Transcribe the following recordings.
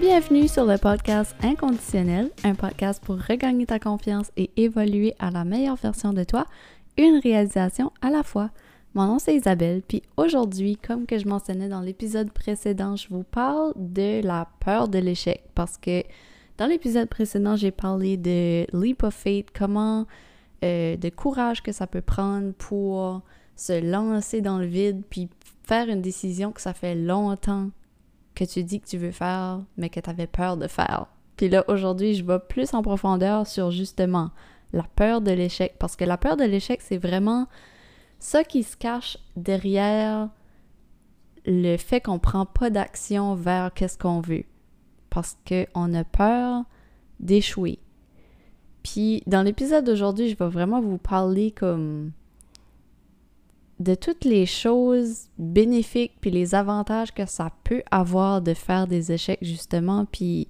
Bienvenue sur le podcast Inconditionnel, un podcast pour regagner ta confiance et évoluer à la meilleure version de toi, une réalisation à la fois. Mon nom c'est Isabelle, puis aujourd'hui, comme que je mentionnais dans l'épisode précédent, je vous parle de la peur de l'échec parce que dans l'épisode précédent, j'ai parlé de leap of faith, comment euh, de courage que ça peut prendre pour se lancer dans le vide puis faire une décision que ça fait longtemps que tu dis que tu veux faire, mais que tu avais peur de faire. Puis là, aujourd'hui, je vais plus en profondeur sur justement la peur de l'échec, parce que la peur de l'échec, c'est vraiment ça qui se cache derrière le fait qu'on prend pas d'action vers qu'est-ce qu'on veut. Parce qu'on a peur d'échouer. Puis dans l'épisode d'aujourd'hui, je vais vraiment vous parler comme de toutes les choses bénéfiques puis les avantages que ça peut avoir de faire des échecs justement puis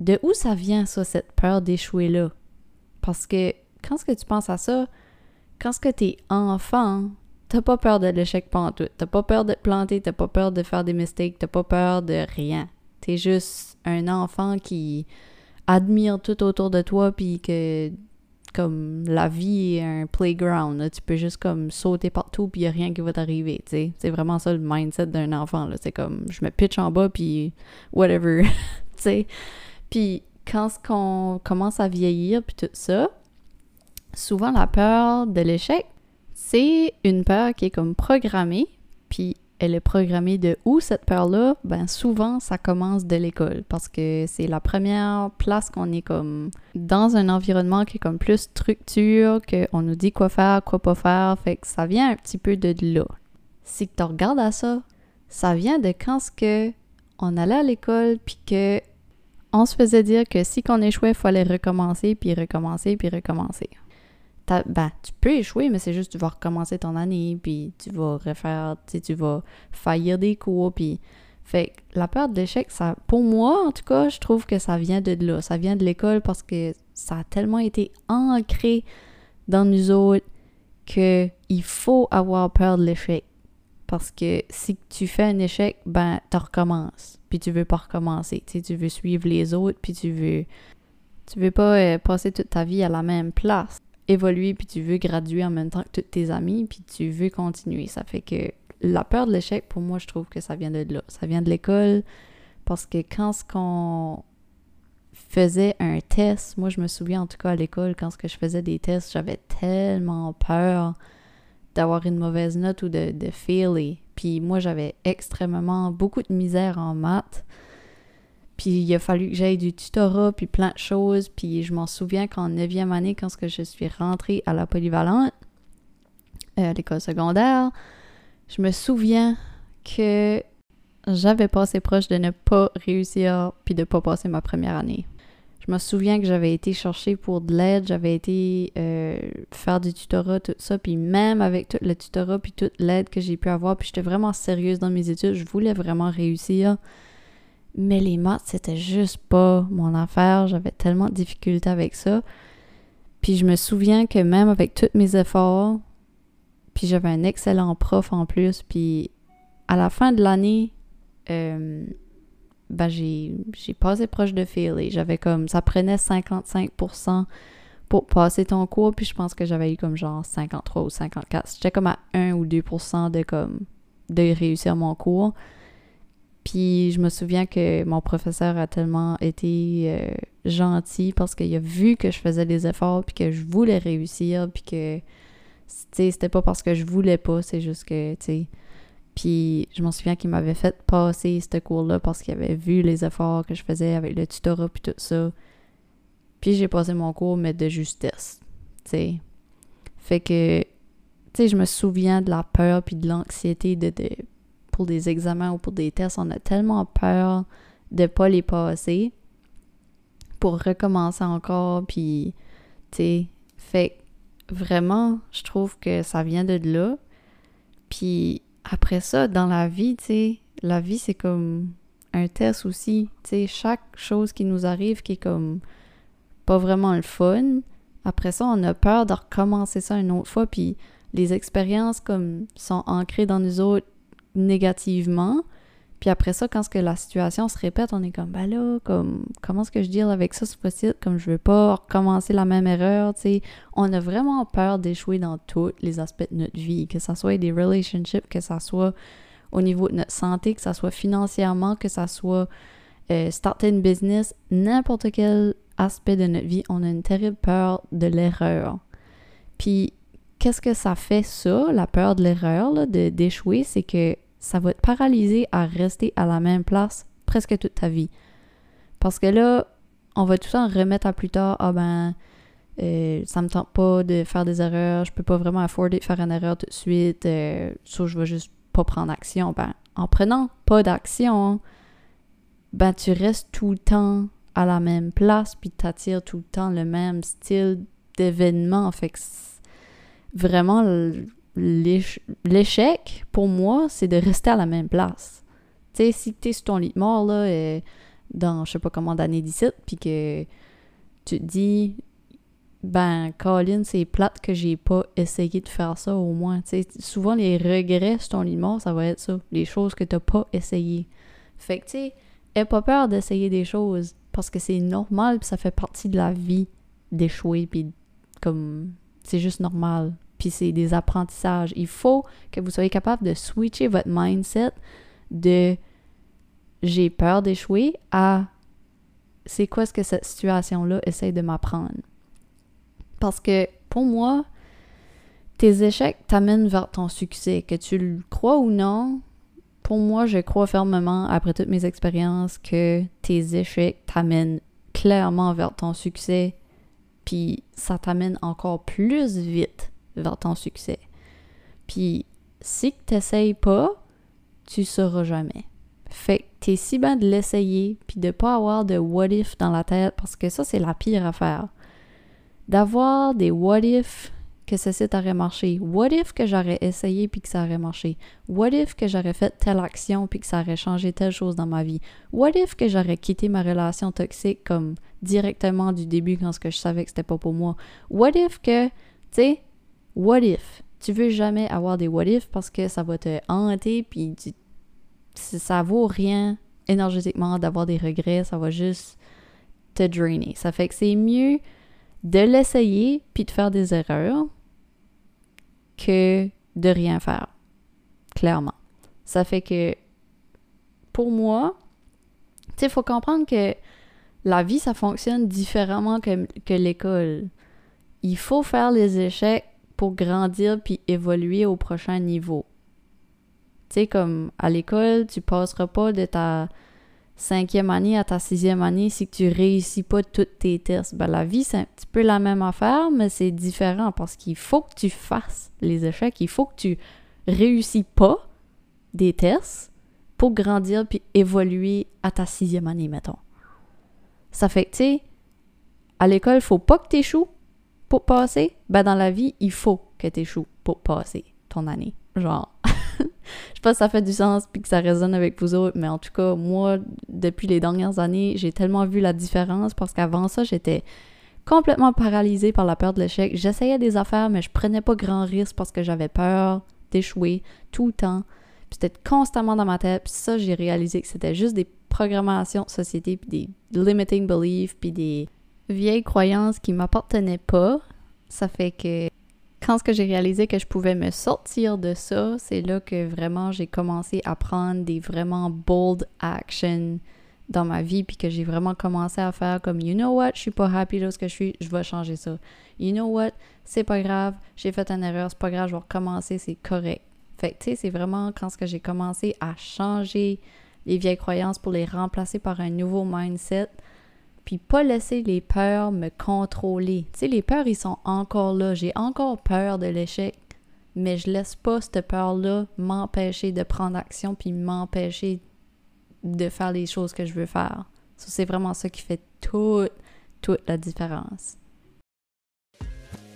de où ça vient ça cette peur d'échouer là parce que quand ce que tu penses à ça? Quand ce que t'es enfant t'as pas peur de l'échec tout t'as pas peur de te planter t'as pas peur de faire des mistakes t'as pas peur de rien. T'es juste un enfant qui admire tout autour de toi puis que comme la vie est un playground. Tu peux juste comme sauter partout puis il a rien qui va t'arriver, C'est vraiment ça le mindset d'un enfant. C'est comme, je me pitch en bas puis whatever. Puis quand on commence à vieillir puis tout ça, souvent la peur de l'échec, c'est une peur qui est comme programmée puis elle est programmée de où cette peur-là? Ben souvent, ça commence de l'école parce que c'est la première place qu'on est comme dans un environnement qui est comme plus structure, qu'on nous dit quoi faire, quoi pas faire, fait que ça vient un petit peu de là. Si tu regardes à ça, ça vient de quand ce que on allait à l'école puis que on se faisait dire que si qu'on échouait, il fallait recommencer, puis recommencer, puis recommencer ben, tu peux échouer, mais c'est juste tu vas recommencer ton année, puis tu vas refaire, tu tu vas faillir des cours, puis... Fait la peur de l'échec, ça, pour moi, en tout cas, je trouve que ça vient de là. Ça vient de l'école parce que ça a tellement été ancré dans nous autres qu'il faut avoir peur de l'échec. Parce que si tu fais un échec, ben, tu recommences. Puis tu veux pas recommencer. Tu, sais, tu veux suivre les autres, puis tu veux. Tu veux pas euh, passer toute ta vie à la même place évoluer, puis tu veux graduer en même temps que tous tes amis, puis tu veux continuer. Ça fait que la peur de l'échec, pour moi, je trouve que ça vient de là. Ça vient de l'école, parce que quand ce qu'on faisait un test, moi je me souviens en tout cas à l'école, quand ce que je faisais des tests, j'avais tellement peur d'avoir une mauvaise note ou de, de failer. Puis moi j'avais extrêmement beaucoup de misère en maths. Puis il a fallu que j'aille du tutorat, puis plein de choses. Puis je m'en souviens qu'en 9e année, quand je suis rentrée à la polyvalente, euh, à l'école secondaire, je me souviens que j'avais passé proche de ne pas réussir, puis de ne pas passer ma première année. Je me souviens que j'avais été chercher pour de l'aide, j'avais été euh, faire du tutorat, tout ça, puis même avec tout le tutorat, puis toute l'aide que j'ai pu avoir, puis j'étais vraiment sérieuse dans mes études, je voulais vraiment réussir. Mais les maths, c'était juste pas mon affaire. J'avais tellement de difficultés avec ça. Puis je me souviens que même avec tous mes efforts, puis j'avais un excellent prof en plus, puis à la fin de l'année, euh, ben j'ai, passé proche de et J'avais comme, ça prenait 55% pour passer ton cours, puis je pense que j'avais eu comme genre 53 ou 54. J'étais comme à 1 ou 2% de comme, de réussir mon cours. Puis je me souviens que mon professeur a tellement été euh, gentil parce qu'il a vu que je faisais des efforts puis que je voulais réussir puis que c'était pas parce que je voulais pas, c'est juste que tu sais puis je m'en souviens qu'il m'avait fait passer ce cours-là parce qu'il avait vu les efforts que je faisais avec le tutorat puis tout ça. Puis j'ai passé mon cours mais de justesse, tu sais. Fait que tu sais je me souviens de la peur puis de l'anxiété de, de pour des examens ou pour des tests, on a tellement peur de pas les passer pour recommencer encore, puis, tu sais, fait vraiment, je trouve que ça vient de là. Puis après ça, dans la vie, tu sais, la vie, c'est comme un test aussi. Tu sais, chaque chose qui nous arrive qui est comme pas vraiment le fun, après ça, on a peur de recommencer ça une autre fois, puis les expériences comme sont ancrées dans nous autres négativement, Puis après ça, quand que la situation se répète, on est comme, ben là, comme, comment est-ce que je deal avec ça, c'est possible, comme je veux pas recommencer la même erreur, tu sais. On a vraiment peur d'échouer dans tous les aspects de notre vie, que ça soit des relationships, que ça soit au niveau de notre santé, que ça soit financièrement, que ça soit euh, starter une business, n'importe quel aspect de notre vie, on a une terrible peur de l'erreur. Puis, qu'est-ce que ça fait, ça, la peur de l'erreur, d'échouer? C'est que ça va te paralyser à rester à la même place presque toute ta vie. Parce que là, on va tout le temps remettre à plus tard, ah ben, euh, ça me tente pas de faire des erreurs, je peux pas vraiment afforder de faire une erreur tout de suite, euh, je vais juste pas prendre action. Ben, en prenant pas d'action, ben, tu restes tout le temps à la même place, puis t'attires tout le temps le même style d'événement. Fait que vraiment, l'échec, pour moi, c'est de rester à la même place. Tu sais, si t'es sur ton lit de mort, là, euh, dans je sais pas comment d'année d'ici, puis que tu te dis, ben, Colin, c'est plate que j'ai pas essayé de faire ça au moins. Tu sais, souvent, les regrets sur ton lit de mort, ça va être ça. Les choses que t'as pas essayé. Fait que, tu sais, aie pas peur d'essayer des choses parce que c'est normal, puis ça fait partie de la vie d'échouer, puis comme, c'est juste normal puis c'est des apprentissages. Il faut que vous soyez capable de switcher votre mindset de j'ai peur d'échouer à c'est quoi ce que cette situation-là essaie de m'apprendre. Parce que pour moi, tes échecs t'amènent vers ton succès. Que tu le crois ou non, pour moi, je crois fermement, après toutes mes expériences, que tes échecs t'amènent clairement vers ton succès, puis ça t'amène encore plus vite vers ton succès. Puis si tu n'essayes pas, tu sauras jamais. Fait que t'es si bien de l'essayer, puis de pas avoir de what if dans la tête, parce que ça, c'est la pire affaire. D'avoir des what if que ce site aurait marché. What if que j'aurais essayé puis que ça aurait marché? What if que j'aurais fait telle action puis que ça aurait changé telle chose dans ma vie? What if que j'aurais quitté ma relation toxique comme directement du début quand que je savais que c'était pas pour moi? What if que, tu sais, what if? Tu veux jamais avoir des what if parce que ça va te hanter, puis ça vaut rien énergétiquement d'avoir des regrets, ça va juste te drainer. Ça fait que c'est mieux de l'essayer puis de faire des erreurs que de rien faire. Clairement. Ça fait que pour moi, tu sais, il faut comprendre que la vie, ça fonctionne différemment que l'école. Il faut faire les échecs pour grandir puis évoluer au prochain niveau. Tu sais, comme à l'école, tu passeras pas de ta cinquième année à ta sixième année si tu réussis pas toutes tes tests. Ben, la vie, c'est un petit peu la même affaire, mais c'est différent parce qu'il faut que tu fasses les échecs. Il faut que tu réussis pas des tests pour grandir puis évoluer à ta sixième année, mettons. Ça fait que, tu sais, à l'école, faut pas que tu échoues pour passer, ben dans la vie, il faut que tu échoues pour passer ton année. Genre, je sais pas si ça fait du sens puis que ça résonne avec vous autres, mais en tout cas, moi, depuis les dernières années, j'ai tellement vu la différence parce qu'avant ça, j'étais complètement paralysée par la peur de l'échec. J'essayais des affaires, mais je prenais pas grand risque parce que j'avais peur d'échouer tout le temps. Puis c'était constamment dans ma tête. Puis ça, j'ai réalisé que c'était juste des programmations de société, puis des limiting beliefs, puis des vieille croyance qui m'appartenait pas. Ça fait que quand ce que j'ai réalisé que je pouvais me sortir de ça, c'est là que vraiment j'ai commencé à prendre des vraiment bold actions dans ma vie puis que j'ai vraiment commencé à faire comme you know what, je suis pas happy là que je suis, je vais changer ça. You know what, c'est pas grave, j'ai fait une erreur, c'est pas grave, je vais recommencer, c'est correct. Fait que tu sais, c'est vraiment quand j'ai commencé à changer les vieilles croyances pour les remplacer par un nouveau mindset, puis pas laisser les peurs me contrôler. Tu sais, les peurs, ils sont encore là. J'ai encore peur de l'échec, mais je laisse pas cette peur-là m'empêcher de prendre action puis m'empêcher de faire les choses que je veux faire. c'est vraiment ça qui fait toute, toute la différence.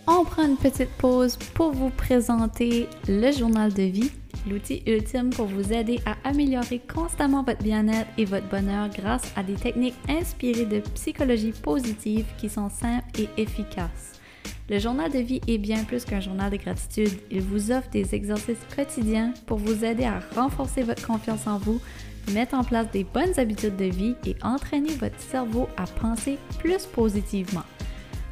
On prend une petite pause pour vous présenter le journal de vie l'outil ultime pour vous aider à améliorer constamment votre bien-être et votre bonheur grâce à des techniques inspirées de psychologie positive qui sont simples et efficaces. Le journal de vie est bien plus qu'un journal de gratitude. Il vous offre des exercices quotidiens pour vous aider à renforcer votre confiance en vous, mettre en place des bonnes habitudes de vie et entraîner votre cerveau à penser plus positivement.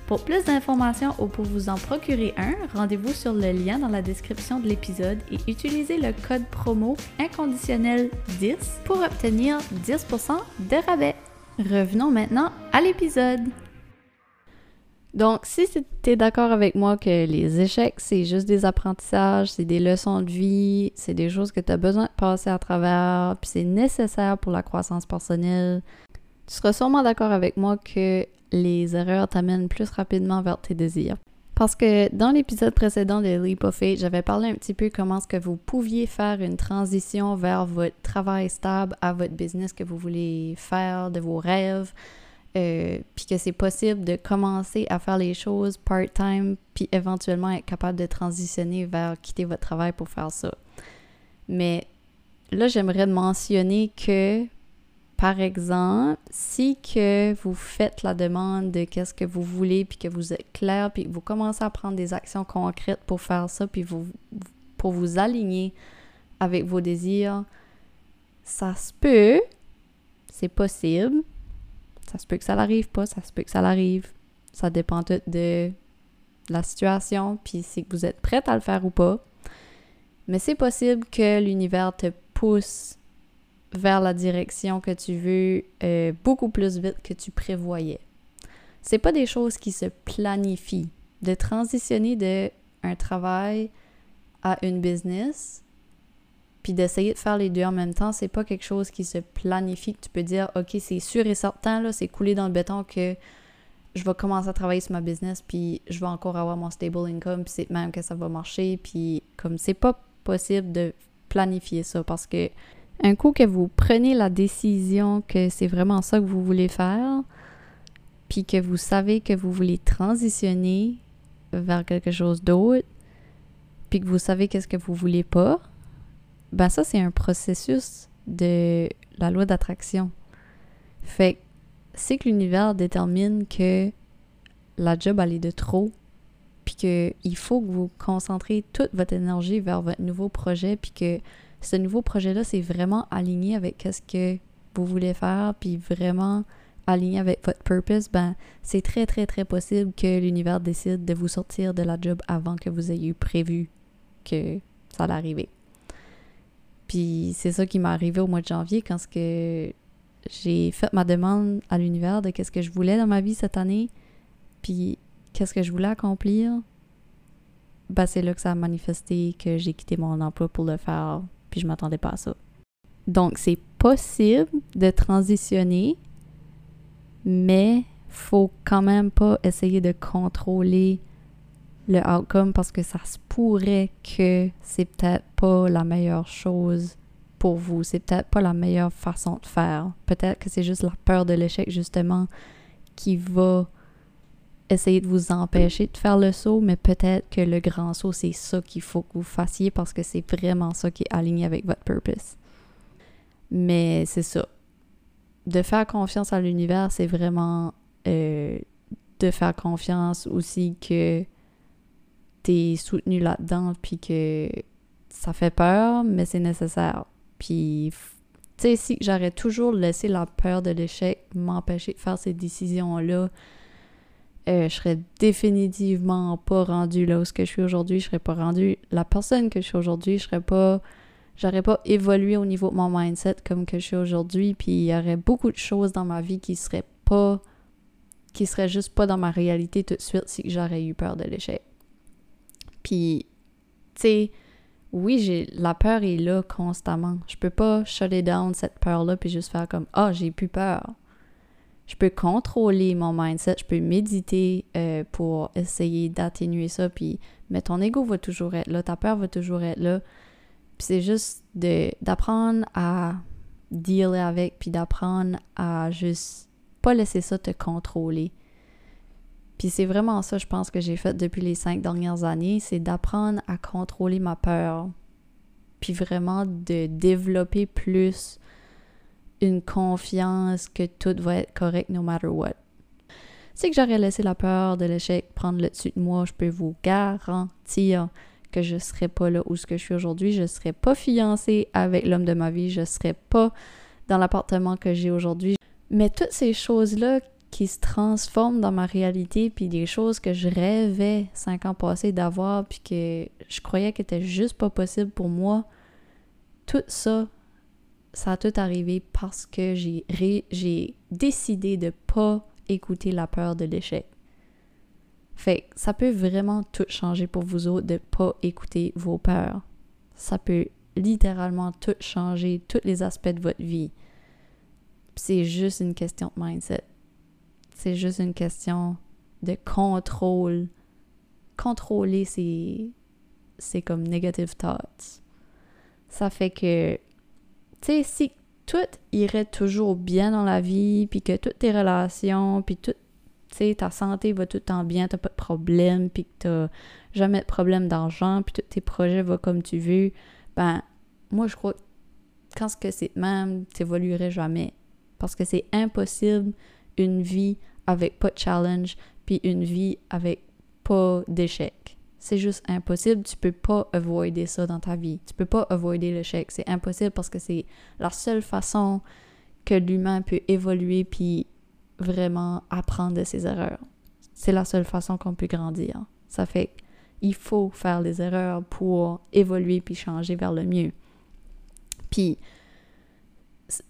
Pour plus d'informations ou pour vous en procurer un, rendez-vous sur le lien dans la description de l'épisode et utilisez le code promo inconditionnel 10 pour obtenir 10% de rabais. Revenons maintenant à l'épisode. Donc, si tu es d'accord avec moi que les échecs, c'est juste des apprentissages, c'est des leçons de vie, c'est des choses que tu as besoin de passer à travers, puis c'est nécessaire pour la croissance personnelle, tu seras sûrement d'accord avec moi que les erreurs t'amènent plus rapidement vers tes désirs. Parce que dans l'épisode précédent de Leap of Faith, j'avais parlé un petit peu comment est-ce que vous pouviez faire une transition vers votre travail stable à votre business que vous voulez faire, de vos rêves, euh, puis que c'est possible de commencer à faire les choses part-time, puis éventuellement être capable de transitionner vers quitter votre travail pour faire ça. Mais là, j'aimerais mentionner que, par exemple, si que vous faites la demande de qu'est-ce que vous voulez, puis que vous êtes clair, puis que vous commencez à prendre des actions concrètes pour faire ça, puis vous, pour vous aligner avec vos désirs, ça se peut, c'est possible, ça se peut que ça n'arrive pas, ça se peut que ça l'arrive. Ça dépend tout de la situation, puis si vous êtes prête à le faire ou pas. Mais c'est possible que l'univers te pousse vers la direction que tu veux euh, beaucoup plus vite que tu prévoyais. C'est pas des choses qui se planifient. De transitionner de un travail à une business, puis d'essayer de faire les deux en même temps, c'est pas quelque chose qui se planifie, que tu peux dire, OK, c'est sûr et certain, là, c'est coulé dans le béton que je vais commencer à travailler sur ma business, puis je vais encore avoir mon stable income, puis c'est même que ça va marcher, puis comme c'est pas possible de planifier ça parce que un coup que vous prenez la décision que c'est vraiment ça que vous voulez faire, puis que vous savez que vous voulez transitionner vers quelque chose d'autre, puis que vous savez qu'est-ce que vous voulez pas, ben ça, c'est un processus de la loi d'attraction. Fait c'est que l'univers détermine que la job, elle est de trop, puis qu'il faut que vous concentrez toute votre énergie vers votre nouveau projet, puis que ce nouveau projet-là, c'est vraiment aligné avec ce que vous voulez faire, puis vraiment aligné avec votre purpose, ben c'est très très très possible que l'univers décide de vous sortir de la job avant que vous ayez prévu que ça allait arriver. Puis c'est ça qui m'est arrivé au mois de janvier quand j'ai fait ma demande à l'univers de qu'est-ce que je voulais dans ma vie cette année, puis qu'est-ce que je voulais accomplir. Ben, c'est là que ça a manifesté que j'ai quitté mon emploi pour le faire, puis je m'attendais pas à ça. Donc c'est possible de transitionner, mais faut quand même pas essayer de contrôler le outcome parce que ça se pourrait que c'est peut-être pas la meilleure chose pour vous. C'est peut-être pas la meilleure façon de faire. Peut-être que c'est juste la peur de l'échec, justement, qui va essayer de vous empêcher de faire le saut, mais peut-être que le grand saut, c'est ça qu'il faut que vous fassiez parce que c'est vraiment ça qui est aligné avec votre purpose. Mais c'est ça. De faire confiance à l'univers, c'est vraiment euh, de faire confiance aussi que t'es soutenu là-dedans, puis que ça fait peur, mais c'est nécessaire. Puis, tu sais, si j'aurais toujours laissé la peur de l'échec m'empêcher de faire ces décisions-là, euh, je serais définitivement pas rendu là où ce que je suis aujourd'hui. Je serais pas rendu la personne que je suis aujourd'hui. Je serais pas, j'aurais pas évolué au niveau de mon mindset comme que je suis aujourd'hui. Puis il y aurait beaucoup de choses dans ma vie qui seraient pas, qui seraient juste pas dans ma réalité tout de suite si j'aurais eu peur de l'échec. Puis, tu sais, oui, j'ai la peur est là constamment. Je peux pas shut it down cette peur-là puis juste faire comme ah, j'ai plus peur. Je peux contrôler mon mindset, je peux méditer euh, pour essayer d'atténuer ça, puis mais ton ego va toujours être là, ta peur va toujours être là. C'est juste d'apprendre à dealer avec, puis d'apprendre à juste pas laisser ça te contrôler. Puis c'est vraiment ça, je pense, que j'ai fait depuis les cinq dernières années, c'est d'apprendre à contrôler ma peur. Puis vraiment de développer plus une confiance que tout va être correct no matter what. Si que j'aurais laissé la peur de l'échec prendre le dessus de moi, je peux vous garantir que je serais pas là où que je suis aujourd'hui, je serais pas fiancée avec l'homme de ma vie, je serais pas dans l'appartement que j'ai aujourd'hui. Mais toutes ces choses-là qui se transforment dans ma réalité, puis des choses que je rêvais cinq ans passés d'avoir, puis que je croyais qu'elles étaient juste pas possible pour moi, tout ça, ça a tout arrivé parce que j'ai, décidé de pas écouter la peur de l'échec. Fait ça peut vraiment tout changer pour vous autres de pas écouter vos peurs. Ça peut littéralement tout changer, tous les aspects de votre vie. C'est juste une question de mindset. C'est juste une question de contrôle. Contrôler c'est c'est comme negative thoughts. Ça fait que, tu sais, si tout irait toujours bien dans la vie, puis que toutes tes relations, puis tout, tu ta santé va tout temps bien, t'as pas de problème, puis que t'as jamais de problème d'argent, puis tous tes projets vont comme tu veux, ben, moi, je crois que quand ce que c'est même, t'évoluerais jamais. Parce que c'est impossible une vie avec pas de challenge, puis une vie avec pas d'échec. C'est juste impossible. Tu peux pas avoider ça dans ta vie. Tu peux pas avoider l'échec. C'est impossible parce que c'est la seule façon que l'humain peut évoluer puis vraiment apprendre de ses erreurs. C'est la seule façon qu'on peut grandir. Ça fait il faut faire les erreurs pour évoluer puis changer vers le mieux. Puis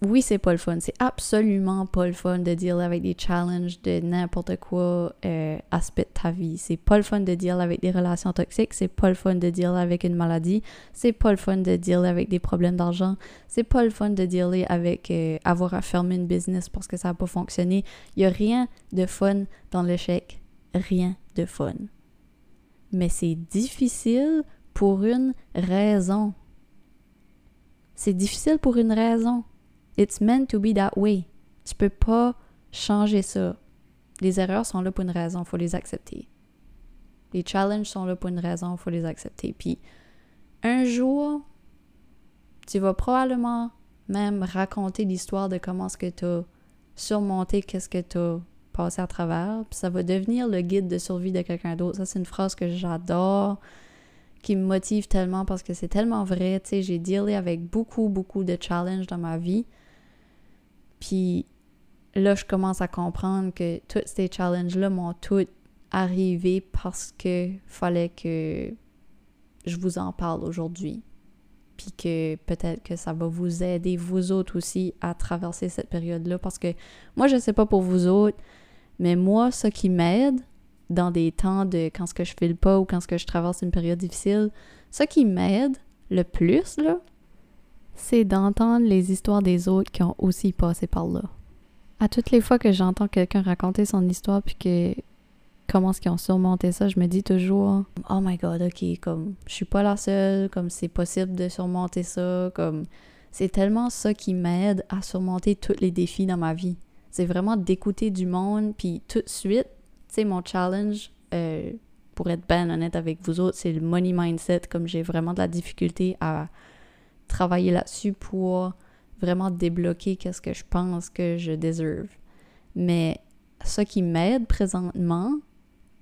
oui, c'est pas le fun. C'est absolument pas le fun de deal avec des challenges de n'importe quoi euh, aspect de ta vie. C'est pas le fun de deal avec des relations toxiques. C'est pas le fun de deal avec une maladie. C'est pas le fun de deal avec des problèmes d'argent. C'est pas le fun de dealer avec euh, avoir à fermer une business parce que ça a pas fonctionné. Il y a rien de fun dans l'échec. Rien de fun. Mais c'est difficile pour une raison. C'est difficile pour une raison. It's meant to be that way. Tu peux pas changer ça. Les erreurs sont là pour une raison, faut les accepter. Les challenges sont là pour une raison, faut les accepter. Puis un jour, tu vas probablement même raconter l'histoire de comment ce que tu as surmonté, qu'est-ce que tu as passé à travers, puis ça va devenir le guide de survie de quelqu'un d'autre. Ça, c'est une phrase que j'adore, qui me motive tellement parce que c'est tellement vrai. Tu sais, j'ai dealé avec beaucoup, beaucoup de challenges dans ma vie. Puis là, je commence à comprendre que tous ces challenges-là m'ont tous arrivé parce que fallait que je vous en parle aujourd'hui. Puis que peut-être que ça va vous aider, vous autres aussi, à traverser cette période-là. Parce que moi, je ne sais pas pour vous autres, mais moi, ce qui m'aide dans des temps de quand ce que je file pas ou quand ce que je traverse une période difficile, ce qui m'aide le plus, là, c'est d'entendre les histoires des autres qui ont aussi passé par là. À toutes les fois que j'entends quelqu'un raconter son histoire puis que comment est-ce qu'ils ont surmonté ça, je me dis toujours oh my god, OK, comme je suis pas la seule, comme c'est possible de surmonter ça, comme c'est tellement ça qui m'aide à surmonter tous les défis dans ma vie. C'est vraiment d'écouter du monde puis tout de suite, tu sais mon challenge euh, pour être bien honnête avec vous autres, c'est le money mindset comme j'ai vraiment de la difficulté à travailler là-dessus pour vraiment débloquer qu'est-ce que je pense que je deserve. Mais ce qui m'aide présentement,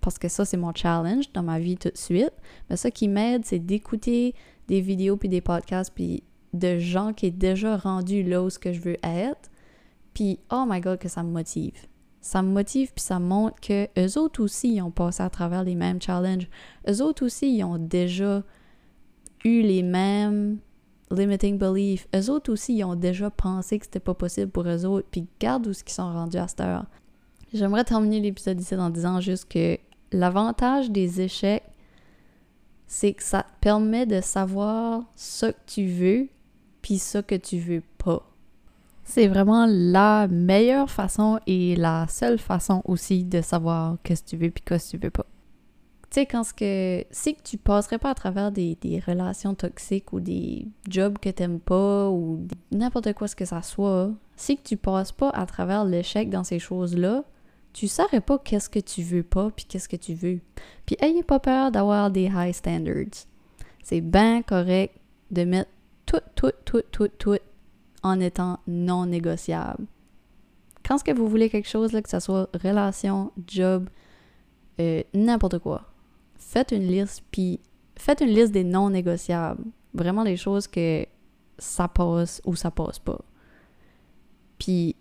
parce que ça c'est mon challenge dans ma vie tout de suite, mais ce qui m'aide c'est d'écouter des vidéos puis des podcasts puis de gens qui est déjà rendus là où ce que je veux être. Puis oh my god que ça me motive. Ça me motive puis ça montre que eux autres aussi ils ont passé à travers les mêmes challenges. Eux autres aussi ils ont déjà eu les mêmes limiting belief. Eux autres aussi, ils ont déjà pensé que c'était pas possible pour eux autres, puis garde où ce qu'ils sont rendus à cette heure. J'aimerais terminer l'épisode ici en disant juste que l'avantage des échecs, c'est que ça te permet de savoir ce que tu veux, puis ce que tu veux pas. C'est vraiment la meilleure façon et la seule façon aussi de savoir qu'est-ce que tu veux puis qu'est-ce que tu veux pas tu sais, quand ce que. Si que tu passerais pas à travers des, relations toxiques ou des jobs que t'aimes pas ou n'importe quoi ce que ça soit, si que tu passes pas à travers l'échec dans ces choses-là, tu saurais pas qu'est-ce que tu veux pas puis qu'est-ce que tu veux. Puis ayez pas peur d'avoir des high standards. C'est bien correct de mettre tout, tout, tout, tout, tout en étant non négociable. Quand ce que vous voulez quelque chose, là, que ce soit relation, job, euh, n'importe quoi, faites une liste, puis faites une liste des non négociables. Vraiment des choses que ça passe ou ça passe pas. Puis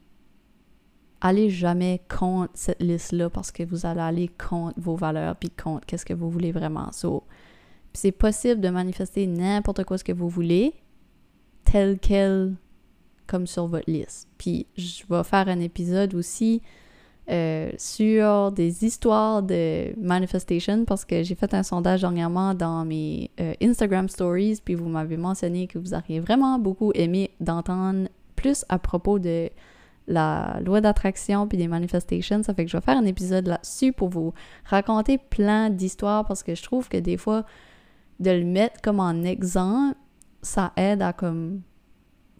allez jamais contre cette liste-là parce que vous allez aller contre vos valeurs puis contre qu'est-ce que vous voulez vraiment. C'est possible de manifester n'importe quoi ce que vous voulez, tel quel comme sur votre liste. Puis je vais faire un épisode aussi euh, sur des histoires de manifestation parce que j'ai fait un sondage dernièrement dans mes euh, Instagram stories, puis vous m'avez mentionné que vous auriez vraiment beaucoup aimé d'entendre plus à propos de la loi d'attraction puis des manifestations. Ça fait que je vais faire un épisode là-dessus pour vous raconter plein d'histoires parce que je trouve que des fois, de le mettre comme en exemple, ça aide à comme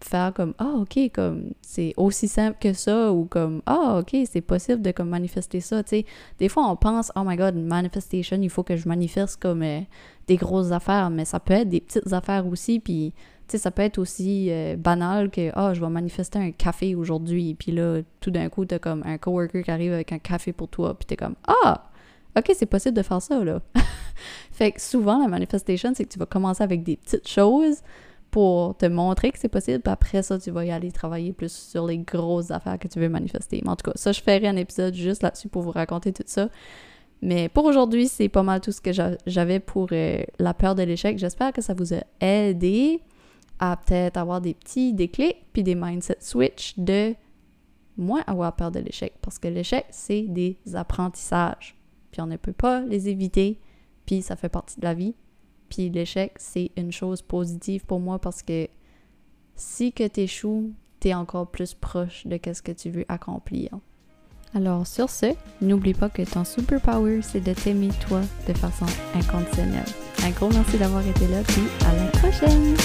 faire comme ah ok comme c'est aussi simple que ça ou comme ah ok c'est possible de comme manifester ça tu sais. Des fois on pense oh my god manifestation il faut que je manifeste comme euh, des grosses affaires mais ça peut être des petites affaires aussi puis tu sais ça peut être aussi euh, banal que ah je vais manifester un café aujourd'hui puis là tout d'un coup t'as comme un coworker qui arrive avec un café pour toi puis t'es comme ah ok c'est possible de faire ça là. Fait que souvent la manifestation c'est que tu vas commencer avec des petites choses pour te montrer que c'est possible. Puis après ça, tu vas y aller travailler plus sur les grosses affaires que tu veux manifester. Mais en tout cas, ça, je ferai un épisode juste là-dessus pour vous raconter tout ça. Mais pour aujourd'hui, c'est pas mal tout ce que j'avais pour euh, la peur de l'échec. J'espère que ça vous a aidé à peut-être avoir des petits déclics puis des mindset switch de moins avoir peur de l'échec. Parce que l'échec, c'est des apprentissages. Puis on ne peut pas les éviter. Puis ça fait partie de la vie. Puis l'échec, c'est une chose positive pour moi parce que si que t'échoues, t'es encore plus proche de ce que tu veux accomplir. Alors sur ce, n'oublie pas que ton superpower, c'est de t'aimer toi de façon inconditionnelle. Un gros merci d'avoir été là, puis à la prochaine!